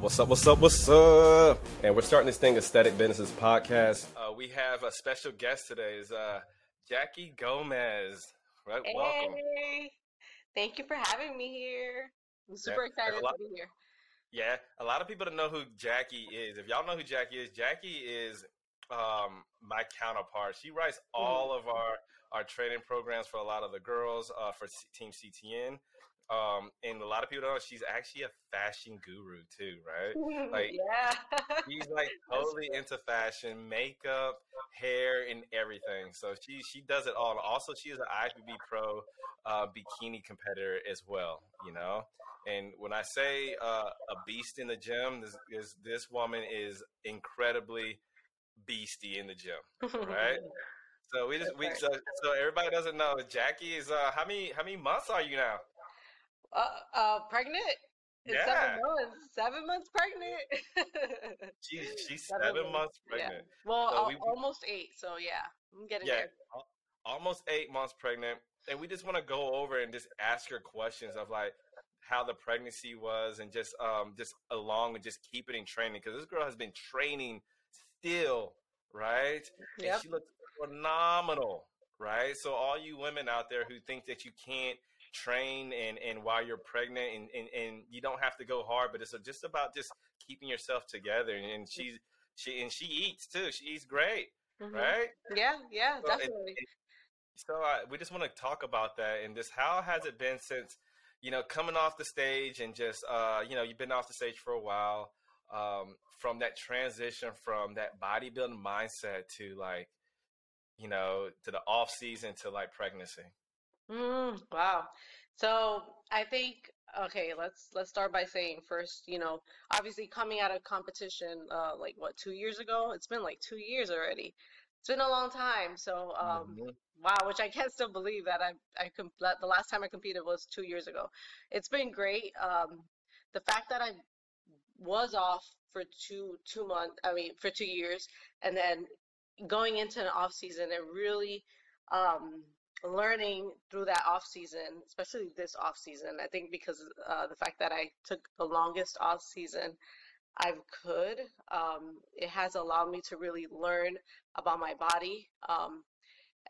What's up? What's up? What's up? And we're starting this thing, Aesthetic Businesses Podcast. Uh, we have a special guest today. Is uh, Jackie Gomez. Right? Hey, Welcome. thank you for having me here. I'm super Yeah, excited lot- to be here. Yeah, a lot of people don't know who Jackie is. If y'all know who Jackie is, Jackie is um, my counterpart. She writes all of our our training programs for a lot of the girls uh, for C- Team CTN. Um, and a lot of people don't know she's actually a fashion guru too, right? Like, yeah. She's like totally into fashion, makeup, hair, and everything. So she she does it all. And also, she is an IFBB Pro uh, bikini competitor as well. You know, and when I say uh, a beast in the gym, this, this this woman is incredibly beastie in the gym. right? So we just we so, so everybody doesn't know Jackie is uh how many how many months are you now? Uh, uh, pregnant? Yeah. Seven months. Seven months pregnant. She's she's Seven seven months Yeah. pregnant. Well, So we- almost eight. So yeah, I'm getting Yeah, there. al- almost eight months pregnant, and we just want to go over and just ask her questions of like how the pregnancy was, and just um just along and just keep it in training because this girl has been training still, right? Yep. And she looks phenomenal, right? So all you women out there who think that you can't train and and while you're pregnant and and, and you don't have to go hard, but it's just about just keeping yourself together, and, and she's she and she eats too. She eats great, Mhm. right? Yeah, yeah, So, and- definitely. so uh, we just want to talk about that and just how has it been since you know coming off the stage and just uh, you know you've been off the stage for a while um, from that transition from that bodybuilding mindset to like you know to the off season to like pregnancy. Mm, wow. So I think okay, let's let's start by saying first, you know, obviously coming out of competition, uh, like what, two years ago? It's been like two years already. It's been a long time. So um, Mhm. wow, which I can't still believe that I I com that the last time I competed was two years ago. It's been great. Um, the fact that I was off for two two months, I mean for two years, and then going into an off season it really um learning through that off season, especially this off season. I think because uh, the fact that I took the longest off season I've could, um, it has allowed me to really learn about my body, um,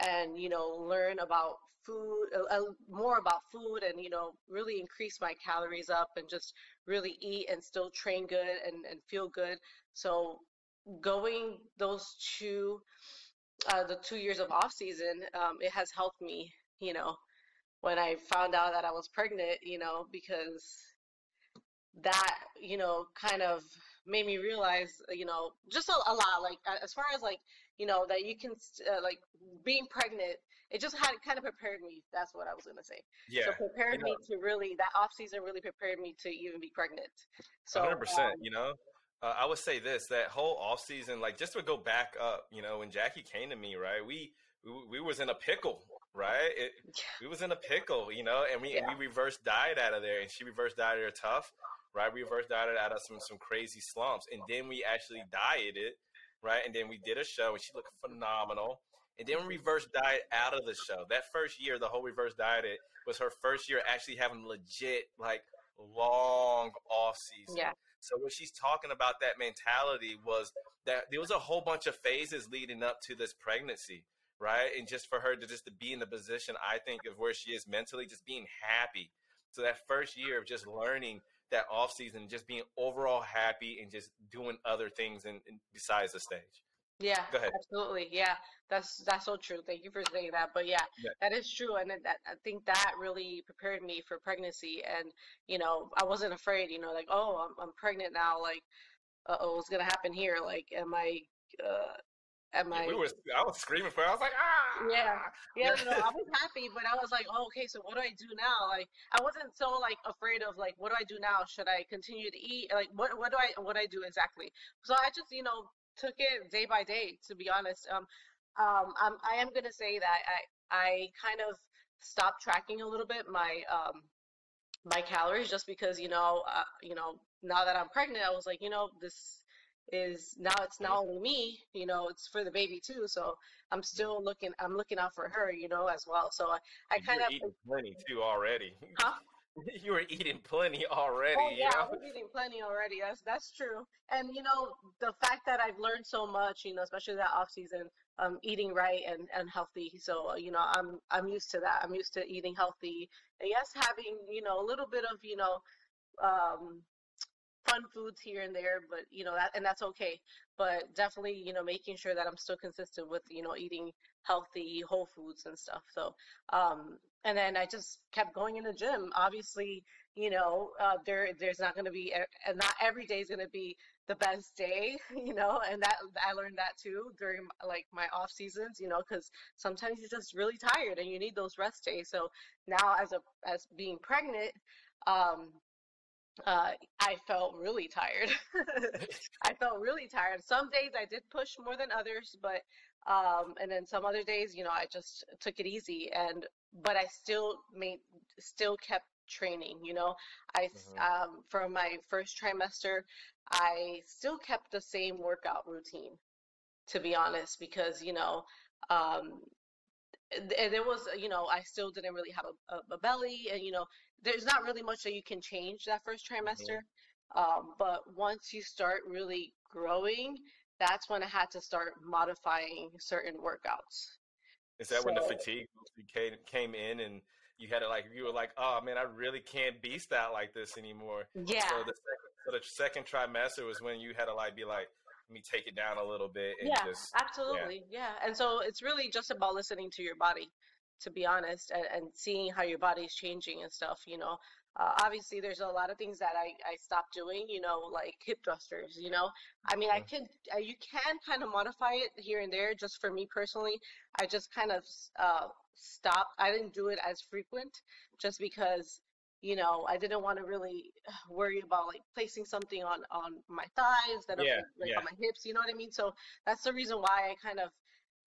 and you know, learn about food, uh, uh, more about food, and you know, really increase my calories up and just really eat and still train good and, and feel good. So going those two uh, the two years of off season, um, it has helped me, you know, when I found out that I was pregnant, you know, because that, you know, kind of made me realize, you know, just a, a lot, like as far as like, you know, that you can, uh, like being pregnant, it just had kind of prepared me. That's what I was gonna say. Yeah, So prepared me to really, that off season really prepared me to even be pregnant. So, hundred percent. um, You know, uh, I would say this: that whole off season, like just to go back up, you know, when Jackie came to me, right? We we, we was in a pickle, right? It, we was in a pickle, you know, and we Yeah. and we reversed diet out of there, and she reversed dieted her tough, right? We reversed dieted out of some some crazy slumps, and then we actually dieted, right? And then we did a show, and she looked phenomenal. And then we reverse diet out of the show. That first year, the whole reverse diet was her first year actually having legit like long off season. yeah, So what she's talking about that mentality was that there was a whole bunch of phases leading up to this pregnancy, right? And just for her to just to be in the position I think of where she is mentally, just being happy. So that first year of just learning that off season, just being overall happy and just doing other things and, and besides the stage. Yeah, Go ahead. absolutely. Yeah, that's that's so true. Thank you for saying that. But yeah, Yeah. that is true, and it- that I think that really prepared me for pregnancy. And you know, I wasn't afraid. You know, like oh, I'm I'm pregnant now. Like, uh oh, what's gonna happen here? Like, am I? Uh, am I? We was I was screaming for her. I was like, ah Yeah, yeah, no, I was happy, but I was like, oh, okay, so what do I do now? Like, I wasn't so like afraid of like, what do I do now? Should I continue to eat? Like, what what do I what do I do exactly? So I just, you know, took it day by day, to be honest. Um, um, I'm, I am gonna say that I I kind of stopped tracking a little bit my um my calories just because you know uh, you know now that I'm pregnant, I was like, you know, this is now it's not only me, you know, it's for the baby too. So I'm still looking, I'm looking out for her, you know, as well. So I, I kind of, eating plenty too already. huh? you were eating plenty already. Oh yeah, you know? I was eating plenty already. That's that's true. And you know, the fact that I've learned so much, you know, especially that off season, um, eating right and, and healthy. So, you know, I'm I'm used to that. I'm used to eating healthy. And yes, having, you know, a little bit of, you know, um, fun foods here and there, but you know that and that's okay. But definitely, you know, making sure that I'm still consistent with, you know, eating healthy, whole foods and stuff. So, um, and then I just kept going in the gym. Obviously, you know, uh, there there's not going to be, and not every day is going to be the best day, you know, and that I learned that too during like my off seasons, you know, because sometimes you're just really tired and you need those rest days. So now, as a as being pregnant, um, uh, I felt really tired. I felt really tired. Some days I did push more than others, but um, and then some other days, you know, I just took it easy. And but I still made, still kept training. You know, I mm-hmm. um, for my first trimester, I still kept the same workout routine. To be honest, because you know, um, there was you know i still didn't really have a, a, belly and you know there's not really much that you can change that first trimester mm-hmm. um, but once you start really growing that's when i had to start modifying certain workouts is that so, when the fatigue came, came in and you had to like you were like oh man i really can't beast that like this anymore yeah so the second, so the second trimester was when you had to like be like let me take it down a little bit yeah just, absolutely yeah. yeah. and so it's really just about listening to your body to be honest and, and seeing how your body is changing and stuff you know uh, obviously there's a lot of things that I, I stopped doing you know like hip thrusters you know i mean i can uh, you can kind of modify it here and there just for me personally i just kind of uh, stopped i didn't do it as frequent just because you know, I didn't want to really worry about like placing something on on my thighs that yeah, like yeah. on my hips. You know what I mean? So that's the reason why I kind of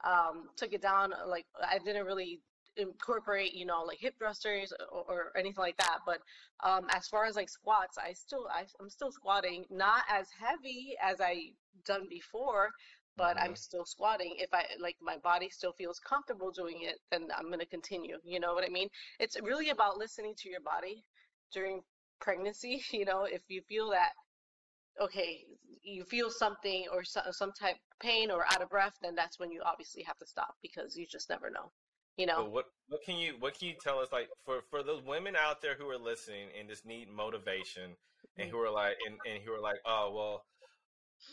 um, took it down. Like I didn't really incorporate, you know, like hip thrusters or, or anything like that. But um, as far as like squats, I still I, I'm still squatting, not as heavy as I done before, but mm-hmm. I'm still squatting. If I like my body still feels comfortable doing it, then I'm going to continue. You know what I mean? It's really about listening to your body during pregnancy. You know, if you feel that okay, you feel something or some, some type of pain or out of breath, then that's when you obviously have to stop because you just never know. You know. what what can you what can you tell us like for for those women out there who are listening and just need motivation and mm-hmm. who are like and, and who are like, oh well,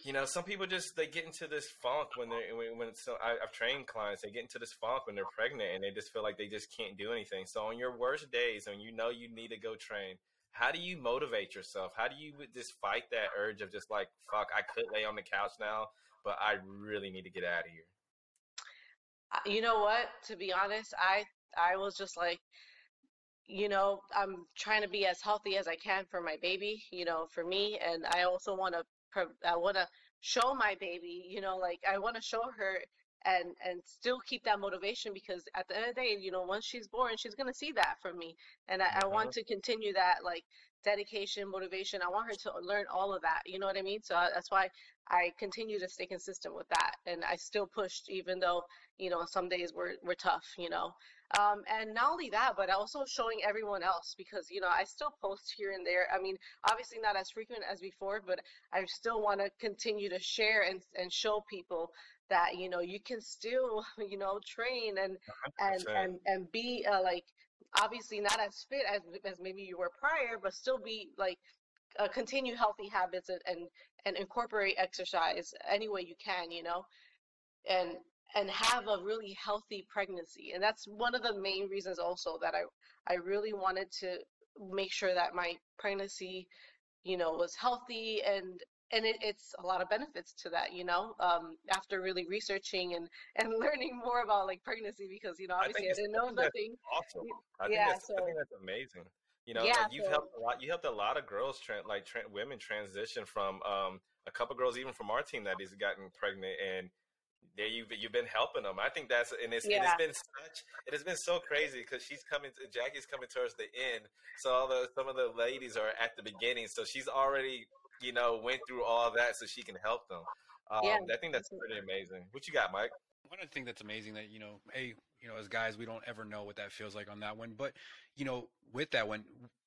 you know, some people just they get into this funk when they're when, when so I, have trained clients. They get into this funk when they're pregnant, and they just feel like they just can't do anything. So on your worst days, when you know you need to go train, how do you motivate yourself? How do you just fight that urge of just like fuck, I could lay on the couch now, but I really need to get out of here. You know what? To be honest, I I was just like, you know, I'm trying to be as healthy as I can for my baby, you know, for me, and I also want to I want to show my baby, you know, like I want to show her and and still keep that motivation because at the end of the day, you know, once she's born, she's gonna see that from me, and I, mm-hmm. I want to continue that like dedication, motivation. I want her to learn all of that. You know what I mean? So I, that's why I continue to stay consistent with that, and I still pushed even though you know some days were were tough. You know, um, and not only that, but also showing everyone else because, you know, I still post here and there. I mean, obviously not as frequent as before, but I still want to continue to share and, and show people that, you know, you can still, you know, train and, and, and, and be uh, like, obviously not as fit as, as maybe you were prior, but still be like, uh, continue healthy habits and, and, and incorporate exercise any way you can, you know, and and have a really healthy pregnancy. And that's one of the main reasons also that I I really wanted to make sure that my pregnancy, you know, was healthy and and it, it's a lot of benefits to that, you know. Um, after really researching and and learning more about like pregnancy, because you know obviously I, I didn't know nothing. Awesome. I yeah, think that's, so, I think that's amazing. You know, yeah, like you've so, helped a lot. You helped a lot of girls, tra- like tra- women, transition from um, a couple girls, even from our team, that has gotten pregnant, and there you've you've been helping them. I think that's and it's yeah. it has been such it has been so crazy because she's coming to, Jackie's coming towards the end, so all the some of the ladies are at the beginning, so she's already you know went through all that so she can help them. Um, yeah, I think that's pretty amazing. What you got, Mike? One of the things that's amazing that you know, hey, you know, as guys, we don't ever know what that feels like on that one, but you know, with that one,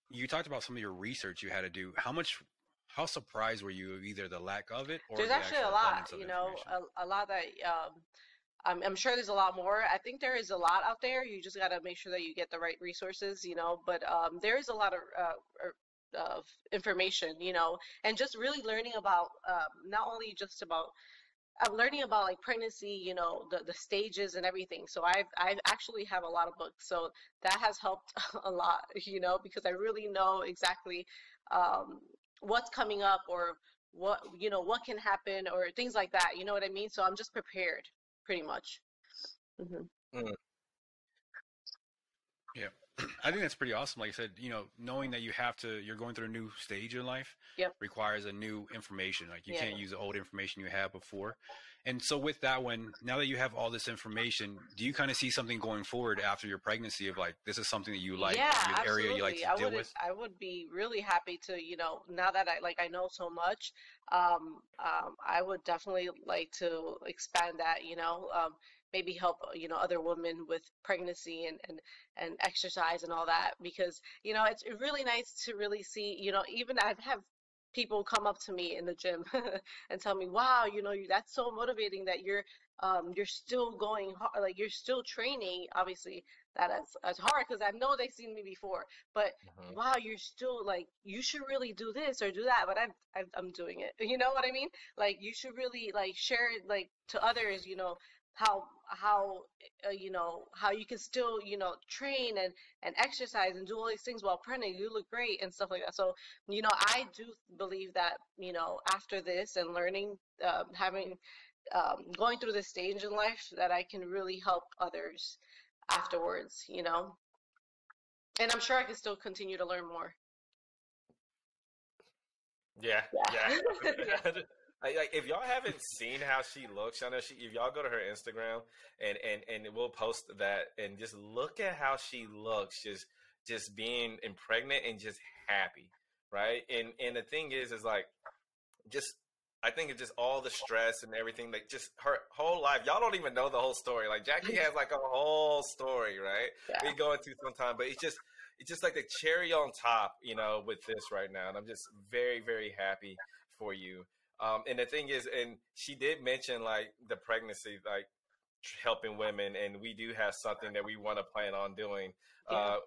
you talked about some of your research you had to do. How much, how surprised were you of either the lack of it or There's the actually a lot, you know, a, a lot that um, I'm, I'm sure there's a lot more. I think there is a lot out there. You just got to make sure that you get the right resources, you know. But um, there is a lot of uh, er, of information, you know, and just really learning about um, not only just about I'm learning about like pregnancy, you know, the the stages and everything. So I've I actually have a lot of books. So that has helped a lot, you know, because I really know exactly um, what's coming up or what you know what can happen or things like that. You know what I mean? So I'm just prepared, pretty much. hmm Yeah, I think that's pretty awesome. Like I said, you know, knowing that you have to, you're going through a new stage in life Yep. requires a new information. Like you Yeah. can't use the old information you had before. And so with that one, now that you have all this information, do you kind of see something going forward after your pregnancy of like, this is something that you like, yeah, your absolutely. area you like to I deal would with? I would be really happy to, you know, now that I like I know so much, um, um, I would definitely like to expand that, you know, um, maybe help, uh, you know, other women with pregnancy and and and exercise and all that because, you know, it's really nice to really see, you know, even I've have people come up to me in the gym and tell me, "Wow, you know, you- that's so motivating that you're um you're still going hard, like you're still training." Obviously, that as as hard because I know they've seen me before, but Mhm. wow, you're still like you should really do this or do that, but I'm I'm, I'm doing it. You know what I mean? Like you should really like share it like to others, you know, how how uh, you know how you can still you know train and and exercise and do all these things while pregnant. You look great and stuff like that. So you know, I do believe that you know after this and learning, um, having um, going through this stage in life, that I can really help others afterwards. You know, and I'm sure I can still continue to learn more. Yeah, Yeah. yeah. Like, like, if y'all haven't seen how she looks, I know she. If y'all go to her Instagram and and and we'll post that and just look at how she looks, just just being impregnant and just happy, right? And and the thing is, is like just I think it's just all the stress and everything. Like just her whole life. Y'all don't even know the whole story. Like Jackie has like a whole story, right? Yeah. We go into sometime, but it's just it's just like the cherry on top, you know, with this right now. And I'm just very very happy for you. Um, and the thing is, and she did mention like the pregnancy, like helping women, and we do have something that we want to plan on doing. Yeah. Uh,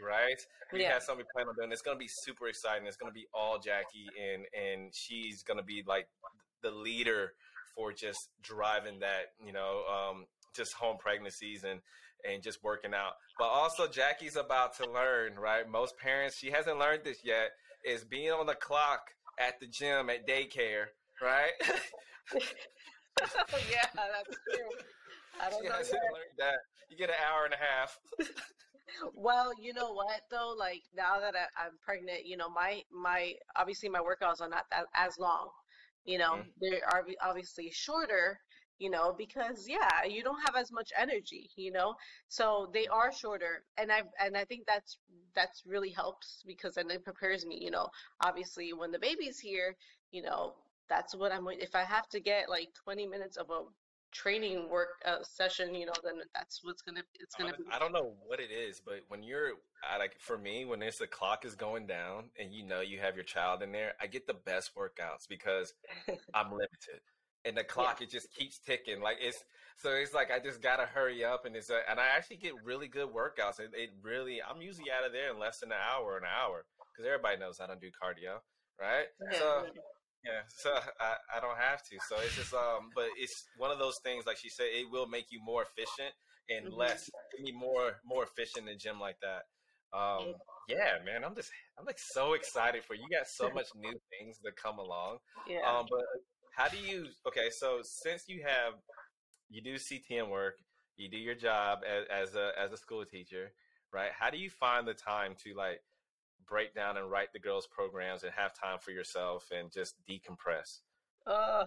right? We Yeah. have something we plan on doing. It's gonna be super exciting. It's gonna be all Jackie, and and she's gonna be like the leader for just driving that, you know, um, just home pregnancies and and just working out. But also Jackie's about to learn, right? Most parents, she hasn't learned this yet, is being on the clock at the gym at daycare, right? yeah, that's true. I don't she know. learned that. You get an hour and a half. Well, you know what though? Like now that I, I'm pregnant, you know, my my obviously my workouts are not that as long. You know, Mhm. they are obviously shorter. You know, because yeah, you don't have as much energy. You know, so they are shorter, and I and I think that's that's really helps because then it prepares me. You know, obviously when the baby's here, you know, that's what I'm. If I have to get like 20 minutes of a training work uh, session, you know, then that's what's gonna it's gonna be. I don't know what it is, but when you're I like for me, when it's the clock is going down and you know you have your child in there, I get the best workouts because I'm limited. And the clock it just keeps ticking. Like it's so it's like I just gotta hurry up and it's a, and I actually get really good workouts. It, it really I'm usually out of there in less than an hour, an hour because everybody knows I don't do cardio, right? Yeah, So yeah. yeah, so I, I don't have to. So it's just um, but it's one of those things. Like she said, it will make you more efficient and Mhm. less, be more more efficient in gym like that. Um, yeah, man, I'm just I'm like so excited for you. You got so much new things that come along. Yeah. Um, but how do you? Okay, so since you have you do CTN work, you do your job as, as a as a school teacher, right? How do you find the time to like break down and write the girls' programs and have time for yourself and just decompress? Uh,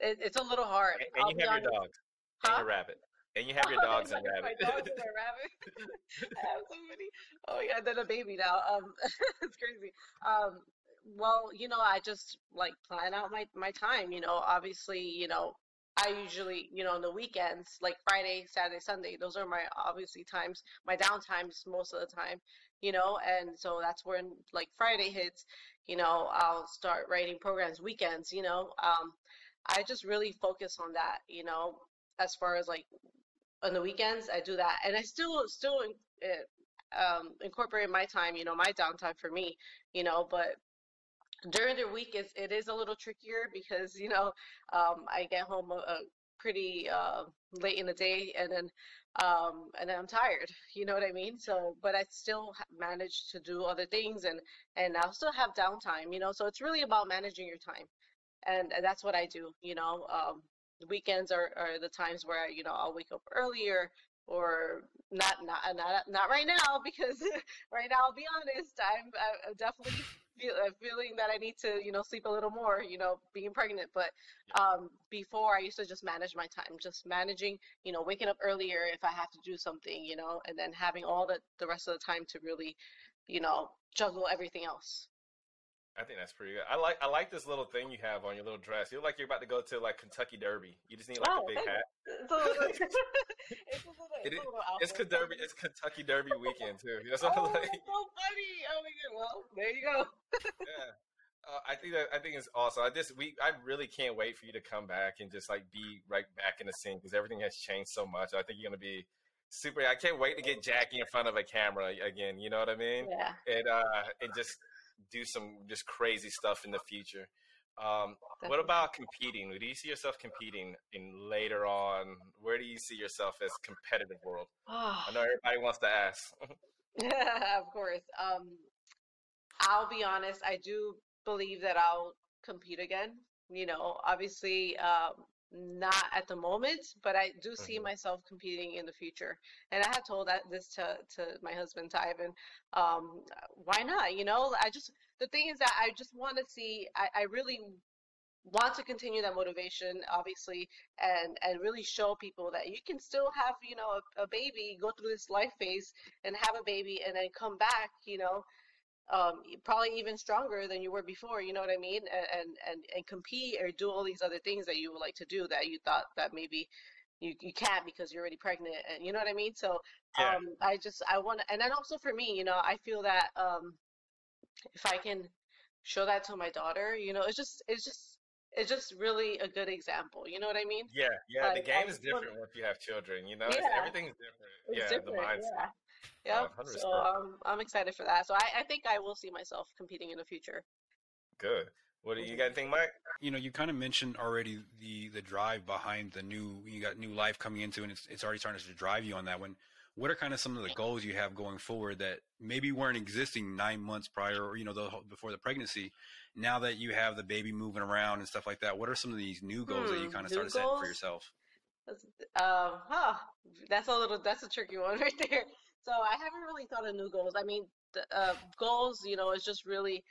it, it's a little hard. And, and you have your honest. dogs and Huh? your rabbit, and you have your Oh, dogs and my dogs and rabbit. I have so many. Oh yeah, then a baby now. Um, it's crazy. Um, well, you know, I just like plan out my my time. You know, obviously, you know, I usually, you know, on the weekends, like Friday, Saturday, Sunday, those are my obviously times, my down times most of the time. you know, and so that's when like Friday hits, you know, I'll start writing programs weekends, you know. Um, I just really focus on that, you know, as far as like on the weekends, I do that, and I still still uh, um, incorporate my time, you know, my downtime for me, you know, but during the week it is a little trickier because you know um, I get home a, a pretty uh, late in the day and then um, and then I'm tired. You know what I mean? So, but I still manage to do other things and and I'll still have downtime. You know, so it's really about managing your time, and, and that's what I do. You know, um, the weekends are, are the times where you know I'll wake up earlier or not not not not right now because right now I'll be honest I'm, I'm definitely feel, feeling that I need to you know sleep a little more you know being pregnant but um, before I used to just manage my time just managing you know waking up earlier if I have to do something you know and then having all the the rest of the time to really you know juggle everything else I think that's pretty good. I like I like this little thing you have on your little dress. You look like you're about to go to like Kentucky Derby. You just need like oh, a big hat. It's a little, it's a little, it's, it, it's, Derby, it's Kentucky Derby weekend too. You know what oh, like? so funny. Oh my god. Well, there you go. yeah. Uh, I think that I think it's awesome. I just we I really can't wait for you to come back and just like be right back in the scene because everything has changed so much. I think you're gonna be super. I can't wait to get Jackie in front of a camera again. You know what I mean? Yeah. And uh and just do some just crazy stuff in the future. Um, what about competing? Do you see yourself competing in later on? Where do you see yourself as competitive world? Oh. I know everybody wants to ask. of course. Um, I'll be honest. I do believe that I'll compete again. You know, obviously, um, not at the moment, but I do see mm-hmm. myself competing in the future. And I have told that this to, to my husband, to Ivan. Um, why not? You know, I just, the thing is that I just want to see, I, I really want to continue that motivation, obviously, and, and really show people that you can still have, you know, a, a baby, go through this life phase and have a baby and then come back, you know, um, probably even stronger than you were before. You know what I mean? And and and compete or do all these other things that you would like to do that you thought that maybe you you can't because you're already pregnant. And you know what I mean? So yeah. um, I just I want to, and then also for me, you know, I feel that um, if I can show that to my daughter, you know, it's just it's just it's just really a good example. You know what I mean? Yeah, yeah. Like, the game is different once you have children. You know, yeah, everything's different. It's yeah, different, the mindset. Yeah. Yeah. So um, I'm excited for that. So I, I think I will see myself competing in the future. Good. What do you got think, Mike? You know, you kind of mentioned already the the drive behind the new. You got new life coming into, and it's it's already starting to drive you on that one. What are kind of some of the goals you have going forward that maybe weren't existing nine months prior, or you know, the, before the pregnancy? Now that you have the baby moving around and stuff like that, what are some of these new goals hmm, that you hmm, kind of started goals? setting for yourself? That's, um, huh, that's a little that's a tricky one right there. So I haven't really thought of new goals. I mean, the, uh, goals, you know, is just really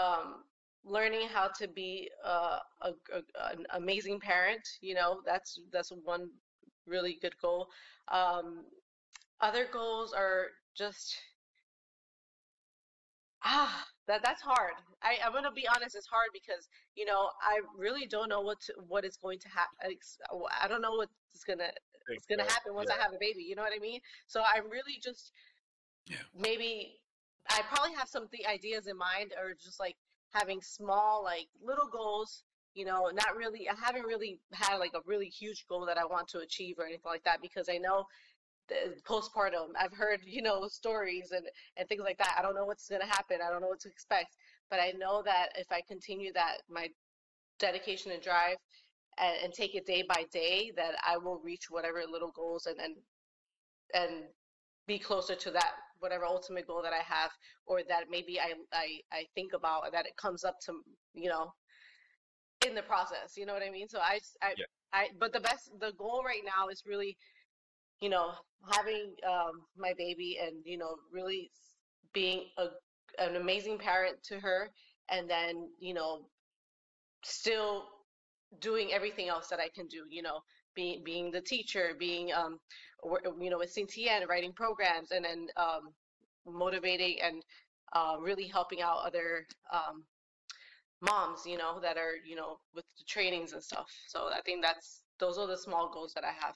um, learning how to be uh, a, a, an amazing parent. You know, that's that's one really good goal. Um, other goals are just ah that that's hard. I I'm gonna be honest. It's hard because you know I really don't know what to, what is going to happen. I don't know what's gonna it's gonna happen once yeah. I have a baby. You know what I mean? So I'm really just yeah. maybe I probably have some th- ideas in mind, or just like having small, like little goals. You know, not really. I haven't really had like a really huge goal that I want to achieve or anything like that because I know the postpartum. I've heard you know stories and and things like that. I don't know what's gonna happen. I don't know what to expect, but I know that if I continue that my dedication and drive and, and take it day by day that I will reach whatever little goals and then and be closer to that whatever ultimate goal that I have or that maybe I I, I think about that it comes up to you know in the process you know what I mean so I I, yeah. I but the best the goal right now is really you know having um, my baby and you know really being a an amazing parent to her and then you know still doing everything else that I can do, you know, being being the teacher, being um, you know, with CTN, writing programs, and then um, motivating and uh, really helping out other um, moms, you know, that are you know with the trainings and stuff. So I think that's those are the small goals that I have.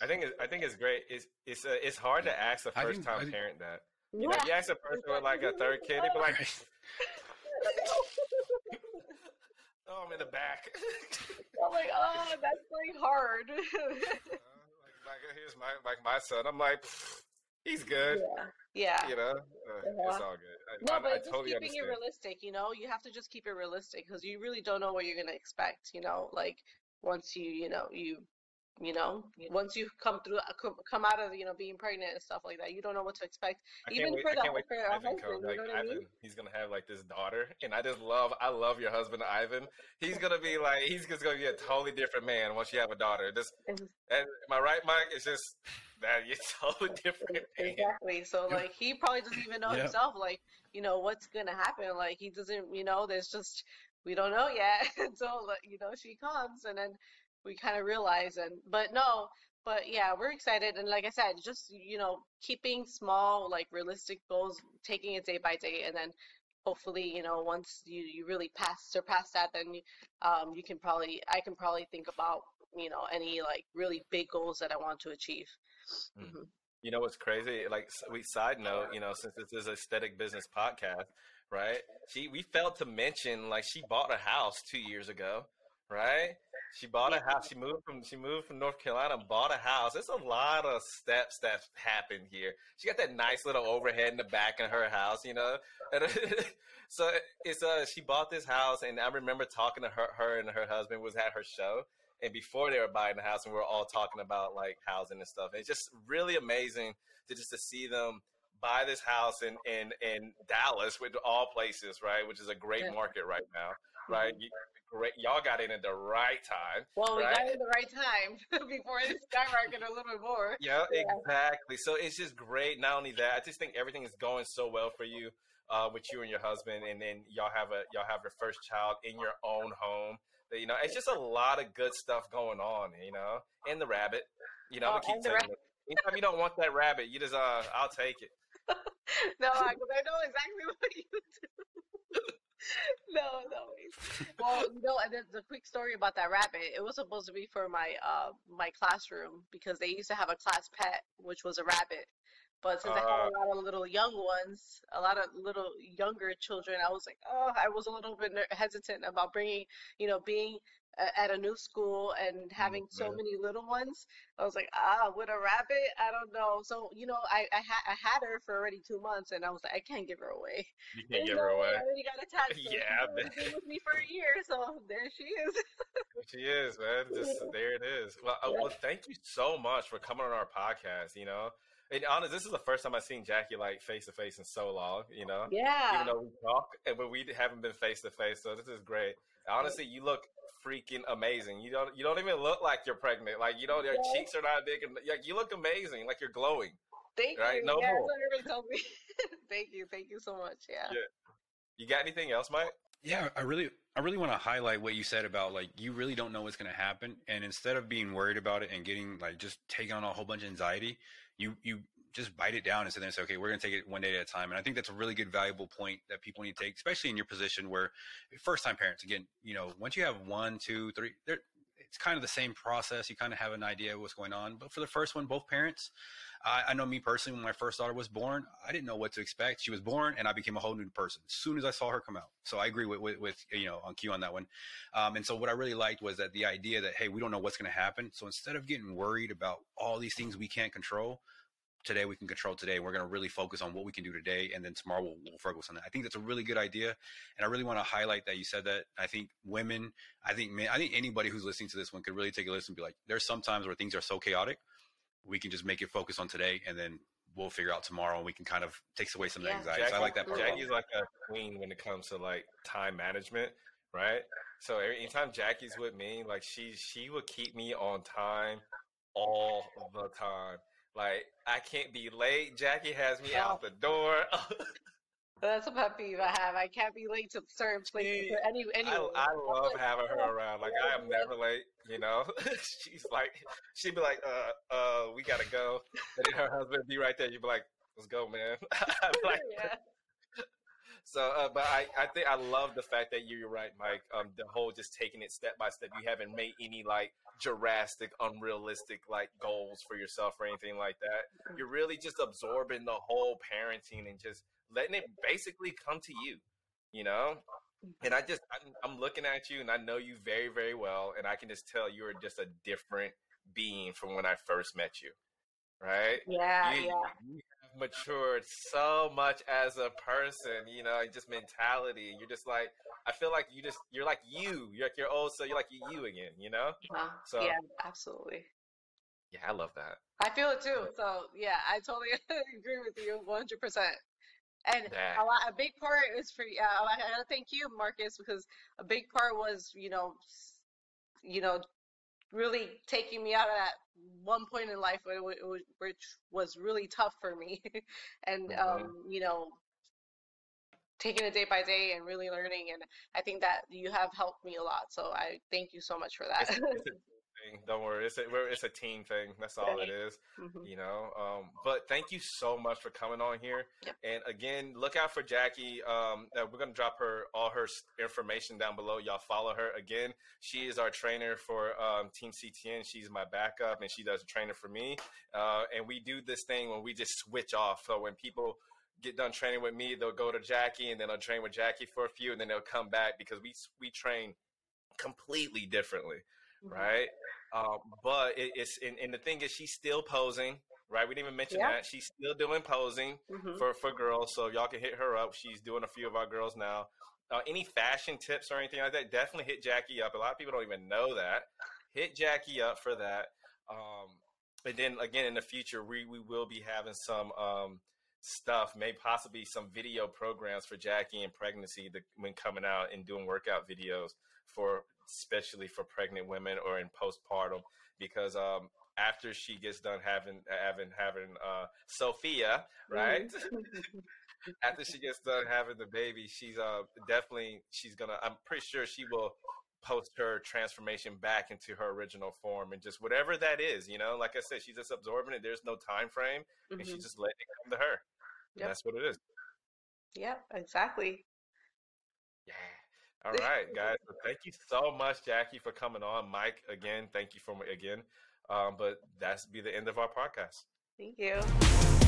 I think I think it's great. It's it's uh, it's hard to ask a first time parent that. You know, you ask a person with like a third kid, they'd be like, "Oh, I'm in the back." I'm like, "Oh, that's like hard." uh, like, like, here's my like my son. I'm like, he's good. Yeah. Yeah. You know, uh, uh-huh. it's all good. I, no, I, but I just totally keeping understand. it realistic, you know, you have to just keep it realistic because you really don't know what you're gonna expect, you know, like once you, you know, you, you know, once you come through, uh, come out of, you know, being pregnant and stuff like that, you don't know what to expect. I Even wait, for the can't wait for for a Ivan husband, you know I mean? he's gonna have like this daughter, and I just love, I love your husband Ivan. He's gonna be like, he's just gonna be a totally different man once you have a daughter. Just, and am I right, Mike? It's just that you're totally different. Man. Exactly. So like he probably doesn't even know Yeah. himself, like, you know, what's gonna happen. Like he doesn't, you know, there's just we don't know yet until you know she comes, and then we kind of realize. And but no, but yeah, we're excited. And like I said, just you know, keeping small, like realistic goals, taking it day by day, and then hopefully, you know, once you you really pass surpass that, then you, um you can probably I can probably think about you know any like really big goals that I want to achieve. Mm. Mhm. You know what's crazy? Like, we side note, you know, since this is aesthetic business podcast, right? She, we failed to mention, like, she bought a house two years ago, right? She bought a house. She moved from she moved from North Carolina, and bought a house. There's a lot of steps that happened here. She got that nice little overhead in the back of her house, you know. So it's uh she bought this house, and I remember talking to her, her and her husband was at her show, and before they were buying the house, and we were all talking about like housing and stuff. And it's just really amazing to just to see them buy this house in in in Dallas, with all places, right? Which is a great market right now, right? You, great, y'all got in at the right time. Well, we Right. got in at the right time before it skyrocketed a little bit more. Yeah, Yeah. exactly. So it's just great. Not only that, I just think everything is going so well for you, uh, with you and your husband, and then y'all have a y'all have your first child in your own home. You know, it's just a lot of good stuff going on. You know, and the rabbit. You know, Oh, keep telling you. Anytime you don't want that rabbit, you just uh, I'll take it. No, because I know exactly what you do. no, no. Well, you know, and then the quick story about that rabbit. It was supposed to be for my uh my classroom because they used to have a class pet, which was a rabbit. But since I had Uh. a lot of little young ones, a lot of little younger children, I was like, oh, I was a little bit hesitant about bringing, you know, being at a new school and having so many little ones. I was like, ah, with a rabbit, I don't know. So, you know, I I, ha- I had her for already two months, and I was like, I can't give her away. You can't give her away. I already got attached. Yeah, man. been with me for a year, so there she is. She is, man. Just there it is. Well, uh, well, thank you so much for coming on our podcast. You know, and honest, this is the first time I've seen Jackie like face to face in so long. You know, Yeah. even though we talk, and but we haven't been face to face, so this is great. Honestly, you look freaking amazing. You don't you don't even look like you're pregnant. Like you know, your Yeah. cheeks are not big, and like you look amazing. Like you're glowing. Thank right, you. no yeah, more. that's what me. thank you. Thank you so much. Yeah. Yeah. You got anything else, Mike? Yeah, I really, I really want to highlight what you said about like you really don't know what's going to happen, and instead of being worried about it and getting like just taking on a whole bunch of anxiety, you you just bite it down and sit there and say, okay, we're going to take it one day at a time. And I think that's a really good, valuable point that people need to take, especially in your position where first time parents. Again, you know, once you have one, two, three, it's kind of the same process. You kind of have an idea of what's going on. But for the first one, both parents, I, I know me personally, when my first daughter was born, I didn't know what to expect. She was born, and I became a whole new person as soon as I saw her come out. So I agree with, with, with you know on cue on that one. Um, and so what I really liked was that the idea that hey, we don't know what's going to happen. So instead of getting worried about all these things we can't control, today we can control today. We're going to really focus on what we can do today, and then tomorrow we'll, we'll focus on that. I think that's a really good idea, and I really want to highlight that you said that. I think women, I think men, I think anybody who's listening to this one could really take a listen and be like, there's some times where things are so chaotic, we can just make it focus on today, and then we'll figure out tomorrow, and we can kind of takes away some of the Yeah. anxiety. So I like that part. Jackie's like a queen when it comes to like time management, right? So anytime Jackie's with me, like she she would keep me on time all the time. Like I can't be late. Jackie has me out the door. That's a pet peeve I have. I can't be late to certain places. Or any, I, anyway. I love having her around. Like I am never late. You know, she's like she'd be like, uh, uh, we gotta go, and then her husband be right there. You'd be like, let's go, man. Like, yeah. So, uh, but I, I think I love the fact that you're right, Mike. Um, the whole just taking it step by step. You haven't made any like drastic, unrealistic like goals for yourself or anything like that. You're really just absorbing the whole parenting and just letting it basically come to you. You know, and I just I'm, I'm looking at you and I know you very very well, and I can just tell you're just a different being from when I first met you. Right? Yeah, you, yeah. You matured so much as a person, you know, just mentality. You're just like I feel like you just you're like you. You're like your old so you're like you again, you know? Uh, So yeah, absolutely. yeah, I love that. I feel it too. So yeah, I totally agree with you 100%. And Yeah. a lot, a big part is for yeah. I gotta thank you, Marcus, because a big part was you know, you know, really taking me out of that one point in life where, it wa- which was really tough for me, and Mhm. um, you know, taking it day by day and really learning. And I think that you have helped me a lot. So I thank you so much for that. It's, it's thing. Don't worry. It's a we're, it's a team thing. That's all it is. Mhm. you know um but thank you so much for coming on here Yep. and again look out for jackie um uh, we're gonna drop her all her information down below y'all follow her again she is our trainer for um, team ctn she's my backup and she does training for me uh and we do this thing when we just switch off so when people get done training with me they'll go to jackie and then they'll train with jackie for a few and then they'll come back because we we train completely differently Mhm. right? Um, but it, it's and, and the thing is, she's still posing, right? We didn't even mention Yeah. that she's still doing posing Mhm. for for girls. So y'all can hit her up. She's doing a few of our girls now. Uh, any fashion tips or anything like that? Definitely hit Jackie up. A lot of people don't even know that. Hit Jackie up for that. Um, and then again in the future, we we will be having some. Um, stuff may possibly some video programs for jackie and pregnancy when coming out and doing workout videos for especially for pregnant women or in postpartum because um after she gets done having having having uh sophia right after she gets done having the baby she's uh definitely she's gonna i'm pretty sure she will post her transformation back into her original form and just whatever that is you know like i said she's just absorbing it there's no time frame and Mhm. she's just letting it come to her Yep. that's what it is Yep, exactly. Yeah. All right, guys. So thank you so much, Jackie, for coming on. Mike, again, thank you for again. Um, but that's be the end of our podcast. Thank you.